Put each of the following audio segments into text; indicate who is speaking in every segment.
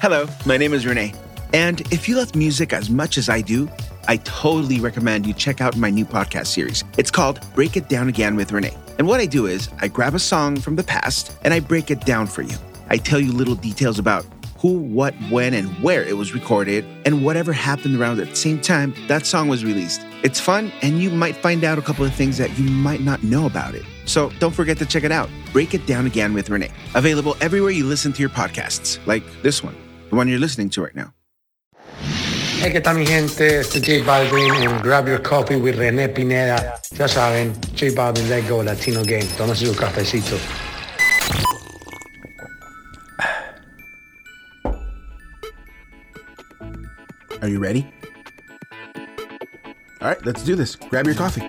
Speaker 1: Hello, my name is Renee. And if you love music as much as I do, I totally recommend you check out my new podcast series. It's called Break It Down Again with Renee. And what I do is I grab a song from the past and I break it down for you. I tell you little details about who, what, when, and where it was recorded, and whatever happened around at the same time that song was released. It's fun, and you might find out a couple of things that you might not know about it. So don't forget to check it out. Break It Down Again with Renee. Available everywhere you listen to your podcasts, like this one, the one you're listening to right now.
Speaker 2: Hey, ¿qué tal mi gente? Este es J Balvin and grab your coffee with René Pineda. Ya saben, J Balvin, let go, Latino game. Tómase su cafecito.
Speaker 1: Are you ready? All right, let's do this. Grab your coffee.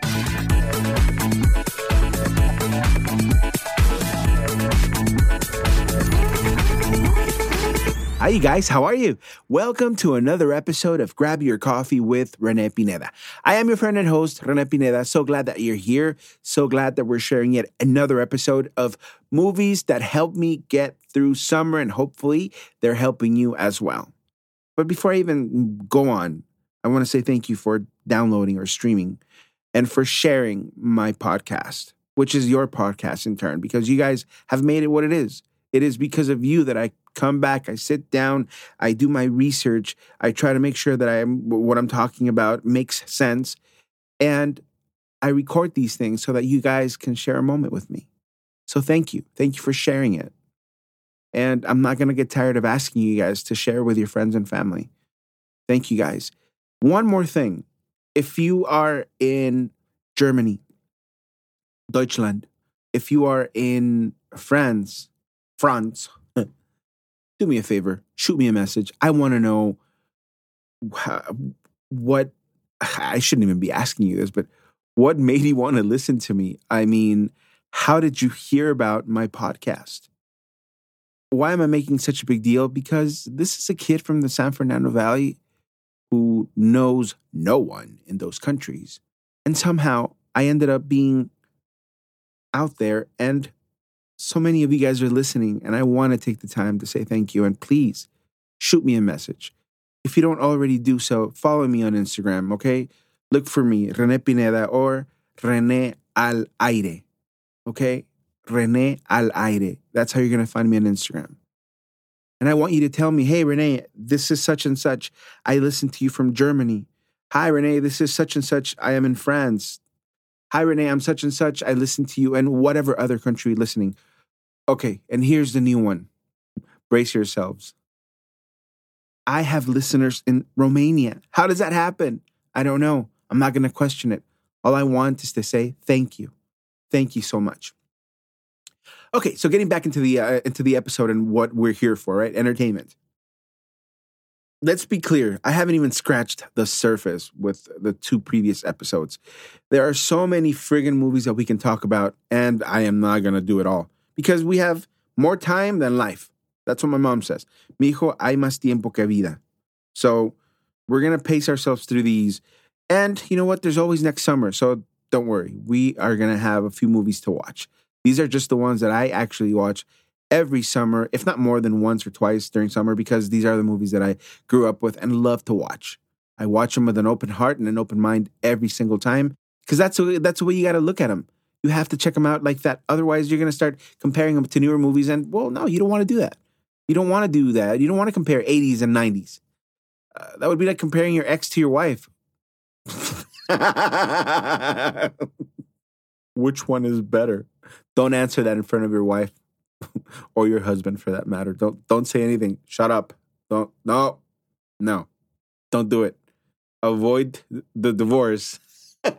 Speaker 1: Hi, you guys. How are you? Welcome to another episode of Grab Your Coffee with Rene Pineda. I am your friend and host, Rene Pineda. So glad that you're here. So glad that we're sharing yet another episode of movies that help me get through summer, and hopefully they're helping you as well. But before I even go on, I want to say thank you for downloading or streaming and for sharing my podcast, which is your podcast in turn, because you guys have made it what it is. It is because of you that I come back, I sit down, I do my research, I try to make sure that I am what I'm talking about makes sense, and I record these things so that you guys can share a moment with me. So thank you. Thank you for sharing it. And I'm not going to get tired of asking you guys to share with your friends and family. Thank you guys. One more thing. If you are in Germany, Deutschland, if you are in France, France, do me a favor, shoot me a message. I want to know what I shouldn't even be asking you this, but what made you want to listen to me? I mean, how did you hear about my podcast? Why am I making such a big deal? Because this is a kid from the San Fernando Valley who knows no one in those countries. And somehow I ended up being out there, and so many of you guys are listening. And I want to take the time to say thank you. And please shoot me a message. If you don't already do so, follow me on Instagram, okay? Look for me, Rene Pineda or Rene Al Aire, okay? Rene Al Aire. That's how you're going to find me on Instagram. And I want you to tell me, hey, Renee, this is such and such. I listened to you from Germany. Hi, Renee, this is such and such. I am in France. Hi, Renee, I'm such and such. I listen to you and whatever other country listening. Okay, and here's the new one. Brace yourselves. I have listeners in Romania. How does that happen? I don't know. I'm not going to question it. All I want is to say thank you. Thank you so much. Okay, so getting back into the uh, into the episode and what we're here for, right? Entertainment. Let's be clear. I haven't even scratched the surface with the two previous episodes. There are so many friggin' movies that we can talk about, and I am not gonna do it all because we have more time than life. That's what my mom says. Mijo, hay más tiempo que vida. So we're gonna pace ourselves through these, and you know what? There's always next summer, so don't worry. We are gonna have a few movies to watch. These are just the ones that I actually watch every summer, if not more than once or twice during summer, because these are the movies that I grew up with and love to watch. I watch them with an open heart and an open mind every single time, because that's that's the way you got to look at them. You have to check them out like that. Otherwise, you're going to start comparing them to newer movies, and well, no, you don't want to do that. You don't want to do that. You don't want to compare 80s and 90s. Uh, that would be like comparing your ex to your wife. Which one is better? Don't answer that in front of your wife or your husband for that matter. Don't don't say anything. Shut up. Don't no. No. Don't do it. Avoid the divorce.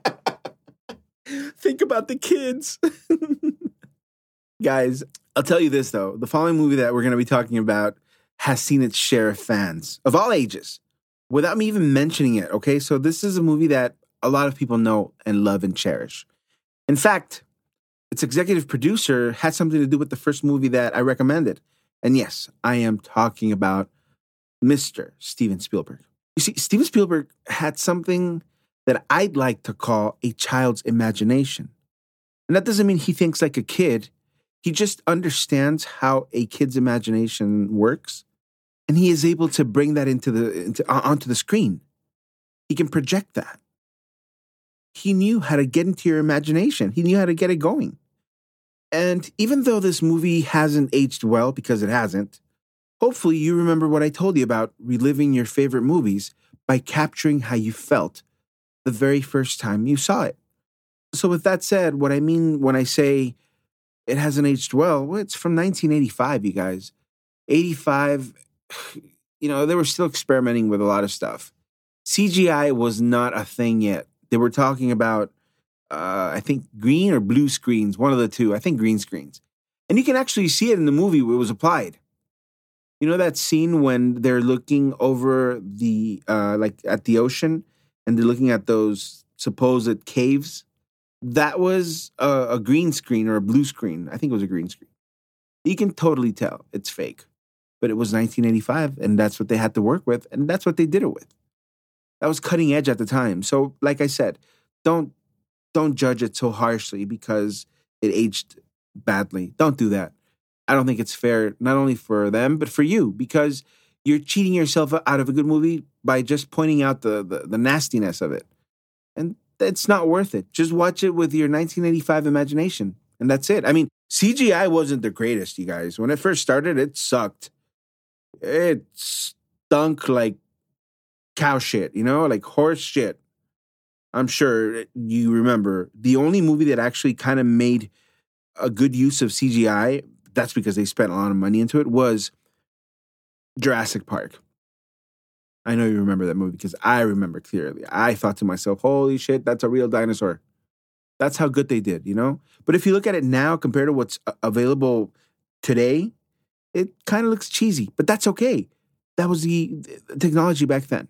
Speaker 1: Think about the kids. Guys, I'll tell you this though. The following movie that we're going to be talking about has seen its share of fans of all ages without me even mentioning it, okay? So this is a movie that a lot of people know and love and cherish. In fact, its executive producer had something to do with the first movie that I recommended. And yes, I am talking about Mr. Steven Spielberg. You see, Steven Spielberg had something that I'd like to call a child's imagination. And that doesn't mean he thinks like a kid, he just understands how a kid's imagination works. and he is able to bring that into the into, onto the screen. He can project that. He knew how to get into your imagination. He knew how to get it going. And even though this movie hasn't aged well because it hasn't, hopefully you remember what I told you about reliving your favorite movies by capturing how you felt the very first time you saw it. So, with that said, what I mean when I say it hasn't aged well, well, it's from 1985, you guys. 85, you know, they were still experimenting with a lot of stuff. CGI was not a thing yet. They were talking about, uh, I think, green or blue screens, one of the two. I think green screens. And you can actually see it in the movie where it was applied. You know that scene when they're looking over the, uh, like at the ocean and they're looking at those supposed caves? That was a, a green screen or a blue screen. I think it was a green screen. You can totally tell it's fake but it was 1985 and that's what they had to work with and that's what they did it with that was cutting edge at the time so like i said don't don't judge it so harshly because it aged badly don't do that i don't think it's fair not only for them but for you because you're cheating yourself out of a good movie by just pointing out the, the, the nastiness of it. And it's not worth it. Just watch it with your 1985 imagination and that's it. I mean cgi wasn't the greatest you guys. When it first started it sucked. It stunk like cow shit, you know, like horse shit. I'm sure you remember. The only movie that actually kind of made a good use of CGI, that's because they spent a lot of money into it, was Jurassic Park. I know you remember that movie because I remember clearly. I thought to myself, holy shit, that's a real dinosaur. That's how good they did, you know? But if you look at it now compared to what's available today, it kind of looks cheesy, but that's okay. That was the, the technology back then.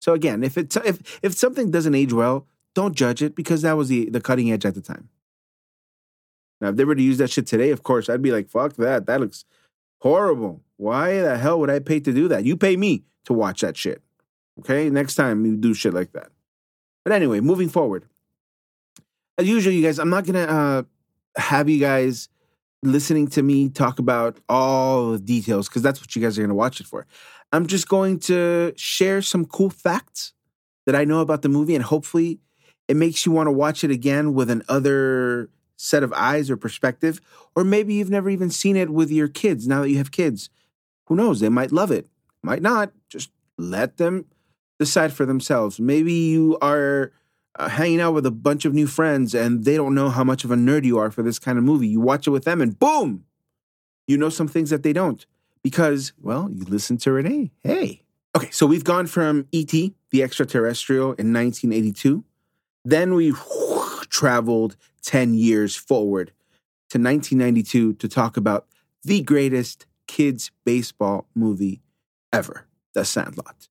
Speaker 1: So again, if it's if if something doesn't age well, don't judge it because that was the the cutting edge at the time. Now, if they were to use that shit today, of course, I'd be like, fuck that. That looks horrible. Why the hell would I pay to do that? You pay me to watch that shit. Okay? Next time you do shit like that. But anyway, moving forward. As usual, you guys, I'm not gonna uh, have you guys listening to me talk about all the details because that's what you guys are going to watch it for. I'm just going to share some cool facts that I know about the movie, and hopefully, it makes you want to watch it again with an other set of eyes or perspective. Or maybe you've never even seen it with your kids now that you have kids. Who knows? They might love it, might not. Just let them decide for themselves. Maybe you are uh, hanging out with a bunch of new friends and they don't know how much of a nerd you are for this kind of movie. You watch it with them and boom, you know some things that they don't because, well, you listen to Renee. Hey. Okay, so we've gone from E.T., the extraterrestrial, in 1982. Then we whoosh, traveled 10 years forward to 1992 to talk about the greatest kids' baseball movie ever, The Sandlot,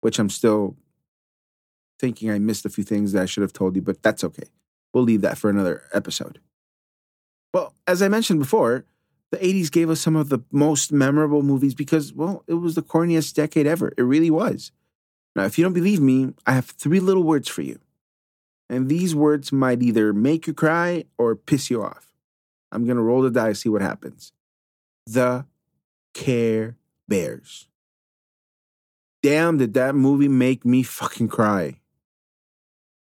Speaker 1: which I'm still thinking I missed a few things that I should have told you, but that's okay. We'll leave that for another episode. Well, as I mentioned before, the 80s gave us some of the most memorable movies because, well, it was the corniest decade ever. It really was. Now, if you don't believe me, I have three little words for you. And these words might either make you cry or piss you off. I'm going to roll the dice, see what happens. The Care Bears. Damn, did that movie make me fucking cry.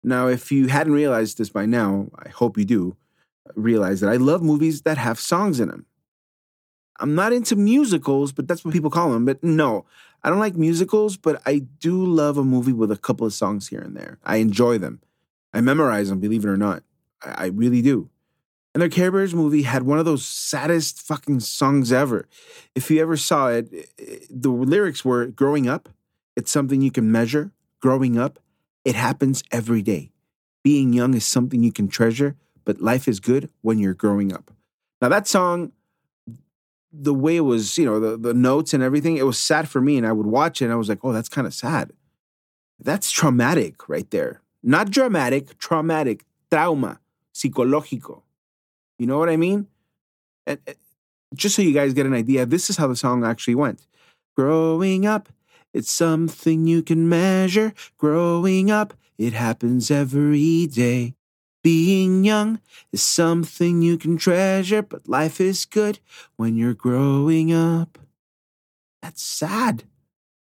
Speaker 1: Now, if you hadn't realized this by now, I hope you do realize that I love movies that have songs in them. I'm not into musicals, but that's what people call them. But no, I don't like musicals, but I do love a movie with a couple of songs here and there. I enjoy them. I memorize them, believe it or not. I, I really do. And the Care Bears movie had one of those saddest fucking songs ever. If you ever saw it, the lyrics were growing up, it's something you can measure. Growing up, it happens every day. Being young is something you can treasure, but life is good when you're growing up. Now, that song, the way it was, you know, the, the notes and everything, it was sad for me. And I would watch it and I was like, oh, that's kind of sad. That's traumatic right there. Not dramatic, traumatic, trauma, psicológico. You know what I mean? And, eh, just so you guys get an idea, this is how the song actually went. Growing up it's something you can measure. Growing up, it happens every day. Being young is something you can treasure, but life is good when you're growing up. That's sad.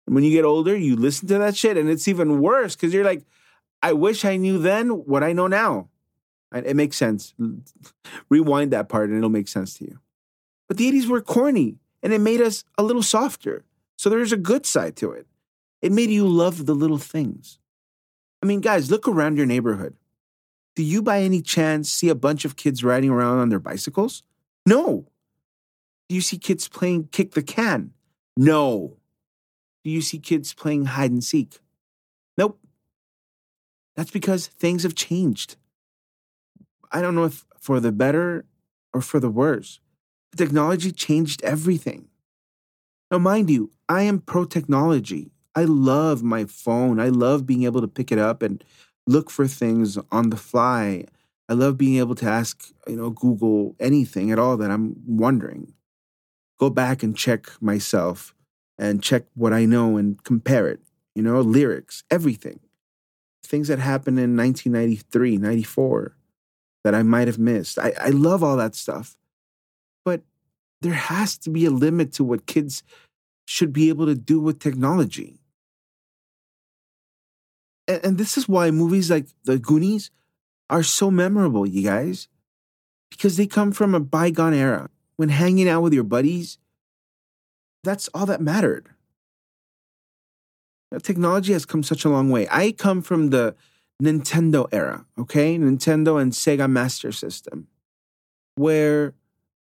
Speaker 1: And when you get older, you listen to that shit and it's even worse because you're like, I wish I knew then what I know now. It makes sense. Rewind that part and it'll make sense to you. But the 80s were corny and it made us a little softer. So there's a good side to it. It made you love the little things. I mean, guys, look around your neighborhood. Do you by any chance see a bunch of kids riding around on their bicycles? No. Do you see kids playing kick the can? No. Do you see kids playing hide and seek? Nope. That's because things have changed. I don't know if for the better or for the worse. Technology changed everything. Now, mind you, I am pro technology. I love my phone. I love being able to pick it up and look for things on the fly. I love being able to ask, you know, Google anything at all that I'm wondering. Go back and check myself and check what I know and compare it, you know, lyrics, everything. Things that happened in 1993, 94 that I might have missed. I, I love all that stuff. But there has to be a limit to what kids should be able to do with technology. And, and this is why movies like The Goonies are so memorable, you guys, because they come from a bygone era when hanging out with your buddies, that's all that mattered. Now, technology has come such a long way. I come from the Nintendo era, okay? Nintendo and Sega Master System, where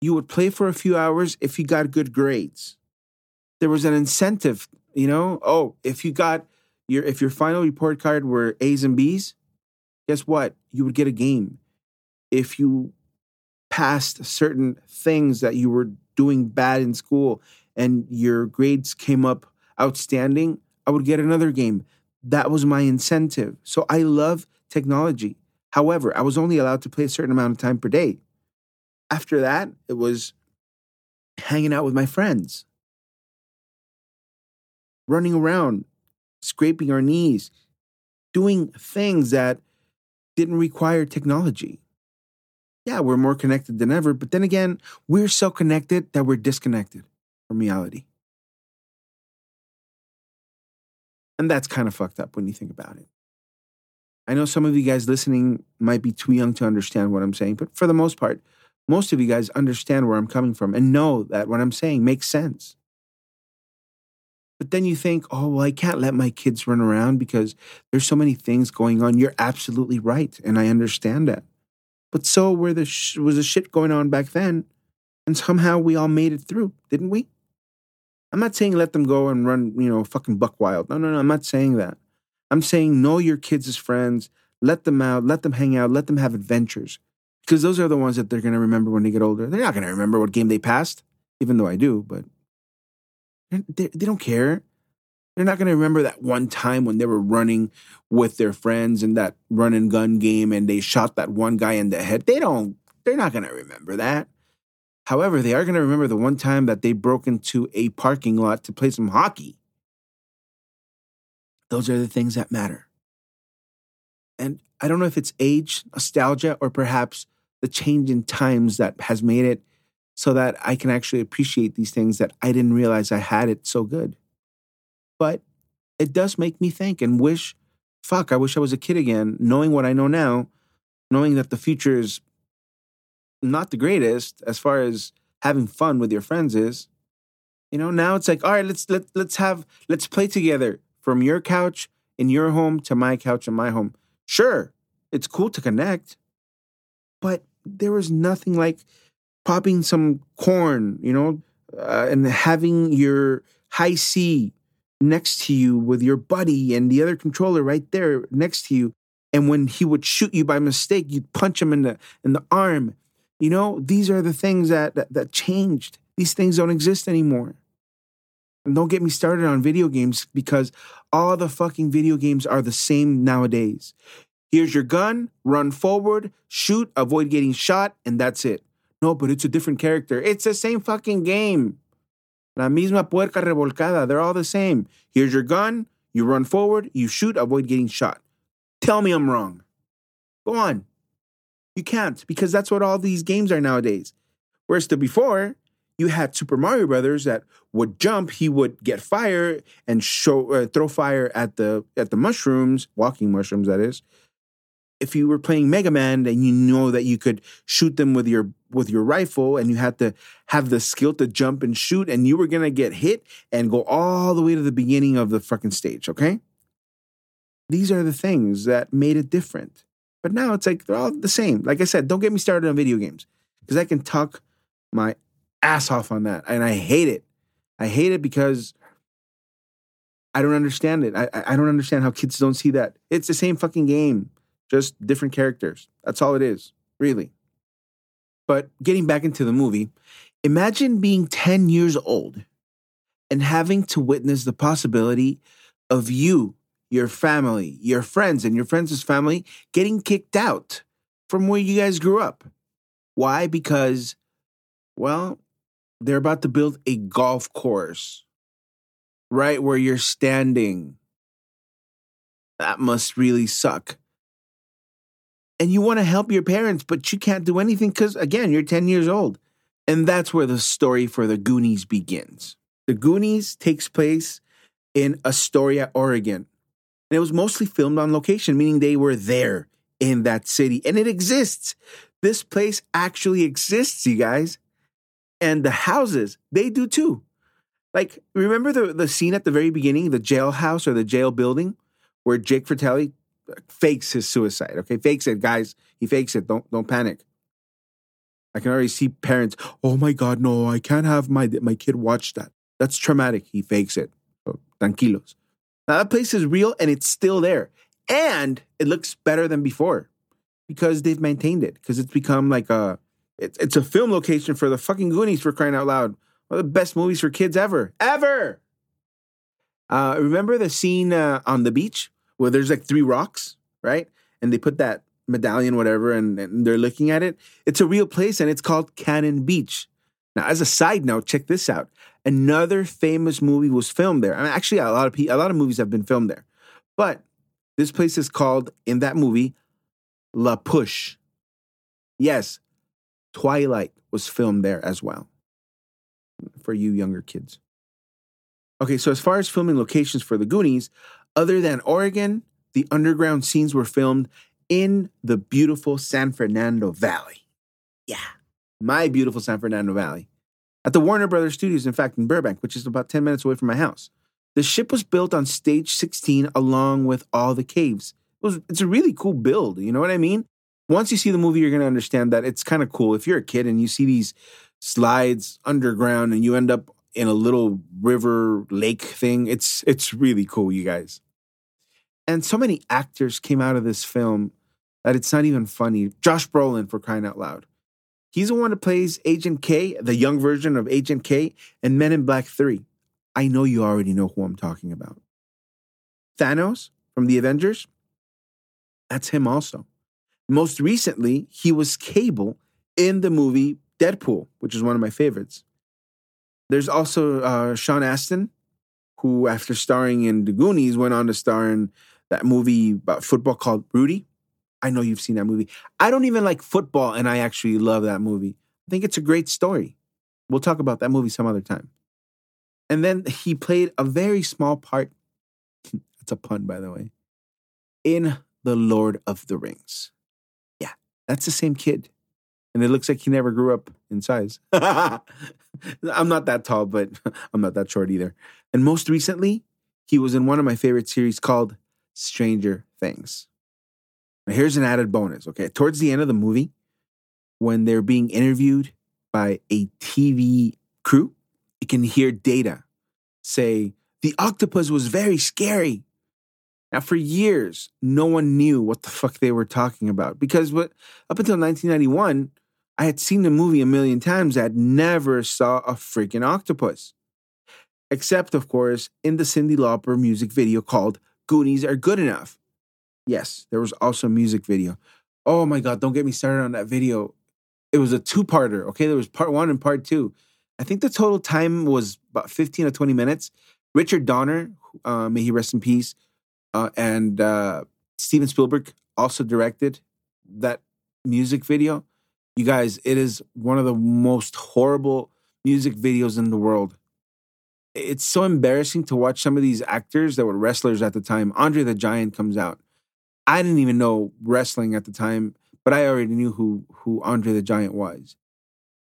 Speaker 1: you would play for a few hours if you got good grades. There was an incentive, you know? Oh, if you got your if your final report card were A's and B's, guess what? You would get a game. If you passed certain things that you were doing bad in school and your grades came up outstanding, I would get another game. That was my incentive. So I love technology. However, I was only allowed to play a certain amount of time per day. After that, it was hanging out with my friends, running around, scraping our knees, doing things that didn't require technology. Yeah, we're more connected than ever, but then again, we're so connected that we're disconnected from reality. And that's kind of fucked up when you think about it. I know some of you guys listening might be too young to understand what I'm saying, but for the most part, most of you guys understand where I'm coming from and know that what I'm saying makes sense. But then you think, oh, well, I can't let my kids run around because there's so many things going on. You're absolutely right. And I understand that. But so were the sh- was the shit going on back then. And somehow we all made it through, didn't we? I'm not saying let them go and run, you know, fucking buck wild. No, no, no. I'm not saying that. I'm saying know your kids as friends. Let them out. Let them hang out. Let them have adventures. Because those are the ones that they're going to remember when they get older. They're not going to remember what game they passed, even though I do, but they, they don't care. They're not going to remember that one time when they were running with their friends in that run and gun game and they shot that one guy in the head. They don't, they're not going to remember that. However, they are going to remember the one time that they broke into a parking lot to play some hockey. Those are the things that matter. And I don't know if it's age, nostalgia, or perhaps the change in times that has made it so that I can actually appreciate these things that I didn't realize I had it so good. But it does make me think and wish, fuck, I wish I was a kid again, knowing what I know now, knowing that the future is not the greatest as far as having fun with your friends is. You know, now it's like, all right, let's let let's have let's play together from your couch in your home to my couch in my home. Sure, it's cool to connect, but there was nothing like popping some corn, you know, uh, and having your Hi-C next to you with your buddy and the other controller right there next to you. And when he would shoot you by mistake, you'd punch him in the in the arm. You know, these are the things that, that, that changed. These things don't exist anymore. And don't get me started on video games because all the fucking video games are the same nowadays. Here's your gun, run forward, shoot, avoid getting shot, and that's it. No, but it's a different character. It's the same fucking game. La misma puerca revolcada. They're all the same. Here's your gun. You run forward. You shoot. Avoid getting shot. Tell me I'm wrong. Go on. You can't because that's what all these games are nowadays. Whereas to before, you had Super Mario Brothers that would jump, he would get fire and show uh, throw fire at the at the mushrooms, walking mushrooms that is. If you were playing Mega Man, and you know that you could shoot them with your with your rifle, and you had to have the skill to jump and shoot, and you were gonna get hit and go all the way to the beginning of the fucking stage. Okay, these are the things that made it different. But now it's like they're all the same. Like I said, don't get me started on video games because I can talk my ass off on that, and I hate it. I hate it because I don't understand it. I I don't understand how kids don't see that. It's the same fucking game, just different characters. That's all it is, really. But getting back into the movie, imagine being 10 years old and having to witness the possibility of you, your family, your friends, and your friends' family getting kicked out from where you guys grew up. Why? Because, well, they're about to build a golf course right where you're standing. That must really suck. And you want to help your parents, but you can't do anything because, again, you're 10 years old. And that's where the story for the Goonies begins. The Goonies takes place in Astoria, Oregon. And it was mostly filmed on location, meaning they were there in that city. And it exists. This place actually exists, you guys. And the houses, they do too. Like, remember the, the scene at the very beginning, the jailhouse or the jail building, where Jake Fratelli fakes his suicide. Okay, fakes it, guys. He fakes it. Don't don't panic. I can already see parents. Oh my God, no! I can't have my my kid watch that. That's traumatic. He fakes it. So, tranquilos. Now that place is real and it's still there, and it looks better than before because they've maintained it. Because it's become like a it's it's a film location for the fucking Goonies for crying out loud. One of the best movies for kids ever, ever. Uh, remember the scene uh, on the beach where there's like three rocks, right? And they put that medallion, whatever, and, and they're looking at it. It's a real place and it's called Cannon Beach. Now, as a side note, check this out. Another famous movie was filmed there. I mean, actually, a lot of a lot of movies have been filmed there, but this place is called in that movie La Push. Yes, Twilight was filmed there as well. For you younger kids. Okay, so as far as filming locations for the Goonies, other than Oregon, the underground scenes were filmed in the beautiful San Fernando Valley. Yeah, my beautiful San Fernando Valley. At the Warner Brothers Studios, in fact, in Burbank, which is about 10 minutes away from my house. The ship was built on stage 16 along with all the caves. It was, it's a really cool build, you know what I mean? Once you see the movie, you're going to understand that it's kind of cool. If you're a kid and you see these slides underground and you end up in a little river lake thing, it's it's really cool, you guys. And so many actors came out of this film that it's not even funny. Josh Brolin, for crying out loud. He's the one that plays Agent K, the young version of Agent K, and Men in Black 3. I know you already know who I'm talking about. Thanos from the Avengers, that's him also. Most recently, he was Cable in the movie Deadpool, which is one of my favorites. There's also uh, Sean Astin, who, after starring in The Goonies, went on to star in that movie about football called Rudy. I know you've seen that movie. I don't even like football, and I actually love that movie. I think it's a great story. We'll talk about that movie some other time. And then he played a very small part. That's a pun, by the way. In The Lord of the Rings. Yeah, that's the same kid. And it looks like he never grew up in size. I'm not that tall, but I'm not that short either. And most recently, he was in one of my favorite series called Stranger Things. Now, here's an added bonus, okay? Towards the end of the movie, when they're being interviewed by a TV crew, you can hear Data say, The octopus was very scary. Now, for years, no one knew what the fuck they were talking about because what, up until 1991, I had seen the movie a million times. I had never saw a freaking octopus. Except, of course, in the Cyndi Lauper music video called Goonies Are Good Enough. Yes, there was also a music video. Oh my God, don't get me started on that video. It was a two parter, okay? There was part one and part two. I think the total time was about 15 or 20 minutes. Richard Donner, uh, may he rest in peace, uh, and uh, Steven Spielberg also directed that music video. You guys, it is one of the most horrible music videos in the world. It's so embarrassing to watch some of these actors that were wrestlers at the time. Andre the Giant comes out. I didn't even know wrestling at the time, but I already knew who who Andre the Giant was.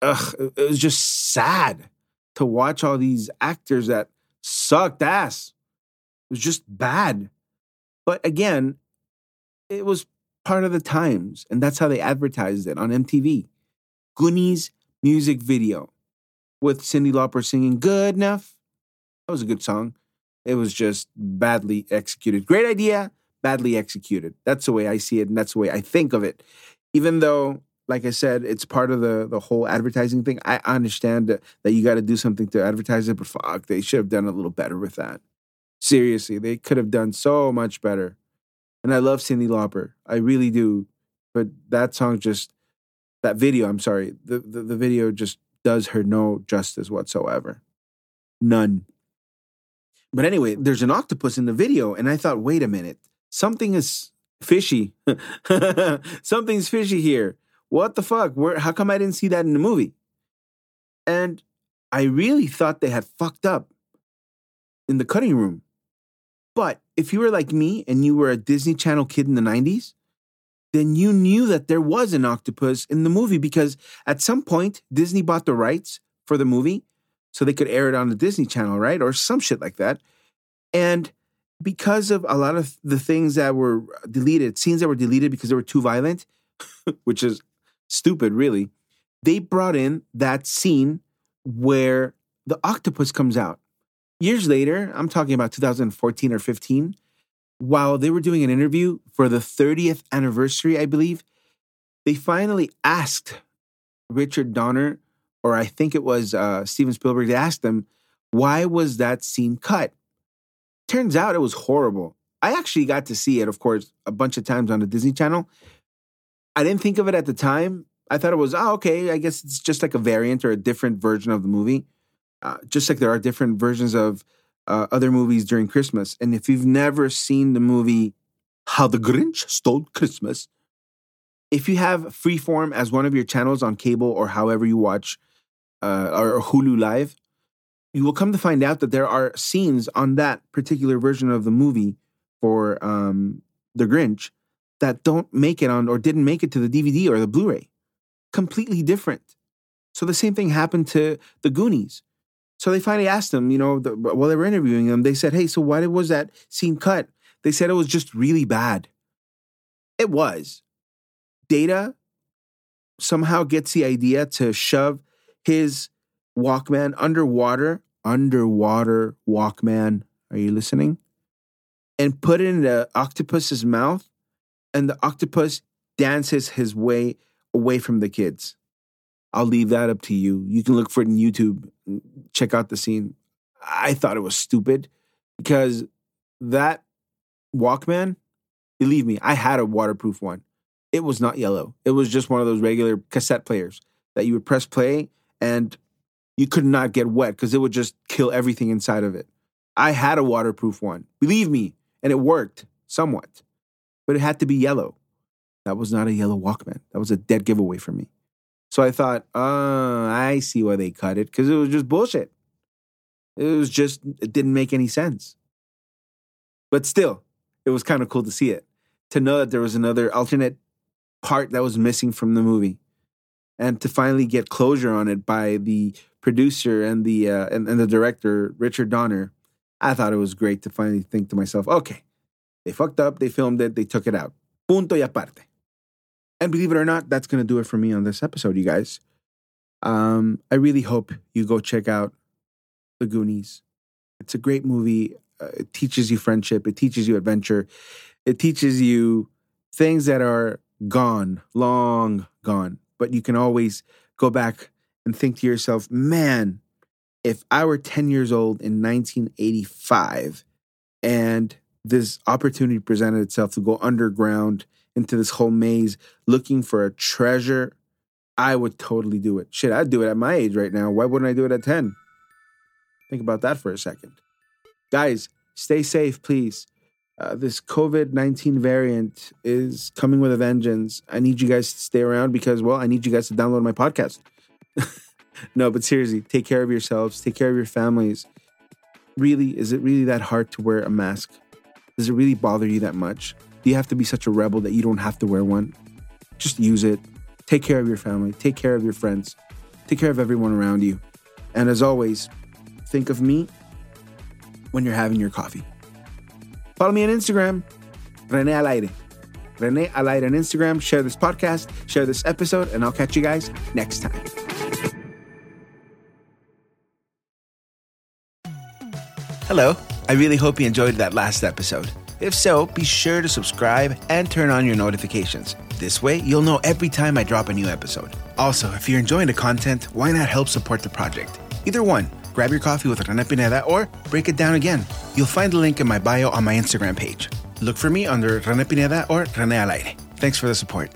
Speaker 1: Ugh, it was just sad to watch all these actors that sucked ass. It was just bad. But again, it was part of the times, and that's how they advertised it on MTV. Goonies music video with Cyndi Lauper singing Good Enough. That was a good song. It was just badly executed. Great idea, badly executed. That's the way I see it, and that's the way I think of it. Even though, like I said, it's part of the the whole advertising thing. I understand that, that you got to do something to advertise it, but fuck, they should have done a little better with that. Seriously, they could have done so much better. And I love Cyndi Lauper. I really do. But that song just that video, I'm sorry, the, the, the video just does her no justice whatsoever. None. But anyway, there's an octopus in the video, and I thought, wait a minute, something is fishy. Something's fishy here. What the fuck? Where how come I didn't see that in the movie? And I really thought they had fucked up in the cutting room. But if you were like me and you were a Disney Channel kid in the 90s, then you knew that there was an octopus in the movie because at some point Disney bought the rights for the movie so they could air it on the Disney Channel, right? Or some shit like that. And because of a lot of the things that were deleted, scenes that were deleted because they were too violent, which is stupid, really, they brought in that scene where the octopus comes out. Years later, I'm talking about 2014 or 15, while they were doing an interview for the 30th anniversary, I believe, they finally asked Richard Donner, or I think it was uh, Steven Spielberg, they asked them, why was that scene cut? Turns out it was horrible. I actually got to see it, of course, a bunch of times on the Disney Channel. I didn't think of it at the time. I thought it was, oh, okay, I guess it's just like a variant or a different version of the movie. Uh, just like there are different versions of uh, other movies during Christmas. And if you've never seen the movie How the Grinch Stole Christmas, if you have Freeform as one of your channels on cable or however you watch uh, or Hulu Live, you will come to find out that there are scenes on that particular version of the movie for um, The Grinch that don't make it on or didn't make it to the DVD or the Blu ray. Completely different. So the same thing happened to The Goonies. So they finally asked him, you know, the, while they were interviewing him, they said, hey, so why was that scene cut? They said it was just really bad. It was. Data somehow gets the idea to shove his Walkman underwater, underwater Walkman. Are you listening? And put it in the octopus's mouth, and the octopus dances his way away from the kids. I'll leave that up to you. You can look for it in YouTube, mm, check out the scene. I thought it was stupid because that Walkman, believe me, I had a waterproof one. It was not yellow. It was just one of those regular cassette players that you would press play and you could not get wet because it would just kill everything inside of it. I had a waterproof one, believe me, and it worked somewhat, but it had to be yellow. That was not a yellow Walkman. That was a dead giveaway for me. So I thought, uh, I see why they cut it because it was just bullshit. It was just, it didn't make any sense. But still, it was kind of cool to see it, to know that there was another alternate part that was missing from the movie, and to finally get closure on it by the producer and the uh, and, and the director Richard Donner. I thought it was great to finally think to myself, okay, they fucked up, they filmed it, they took it out. Punto y aparte. And believe it or not, that's going to do it for me on this episode, you guys. Um, I really hope you go check out The Goonies. It's a great movie. Uh, it teaches you friendship, it teaches you adventure, it teaches you things that are gone, long gone. But you can always go back and think to yourself, man, if I were 10 years old in 1985 and this opportunity presented itself to go underground into this whole maze looking for a treasure, I would totally do it. Shit, I'd do it at my age right now. Why wouldn't I do it at 10? Think about that for a second. Guys, stay safe, please. Uh, this COVID 19 variant is coming with a vengeance. I need you guys to stay around because, well, I need you guys to download my podcast. no, but seriously, take care of yourselves, take care of your families. Really, is it really that hard to wear a mask? Does it really bother you that much? Do you have to be such a rebel that you don't have to wear one? Just use it. Take care of your family, take care of your friends, take care of everyone around you. And as always, think of me when you're having your coffee. Follow me on Instagram, Rene Alaire. Rene Alaire on Instagram. Share this podcast, share this episode, and I'll catch you guys next time. Hello. I really hope you enjoyed that last episode. If so, be sure to subscribe and turn on your notifications. This way, you'll know every time I drop a new episode. Also, if you're enjoying the content, why not help support the project? Either one, grab your coffee with Rene Pineda or break it down again. You'll find the link in my bio on my Instagram page. Look for me under Rene Pineda or Rene Alaire. Thanks for the support.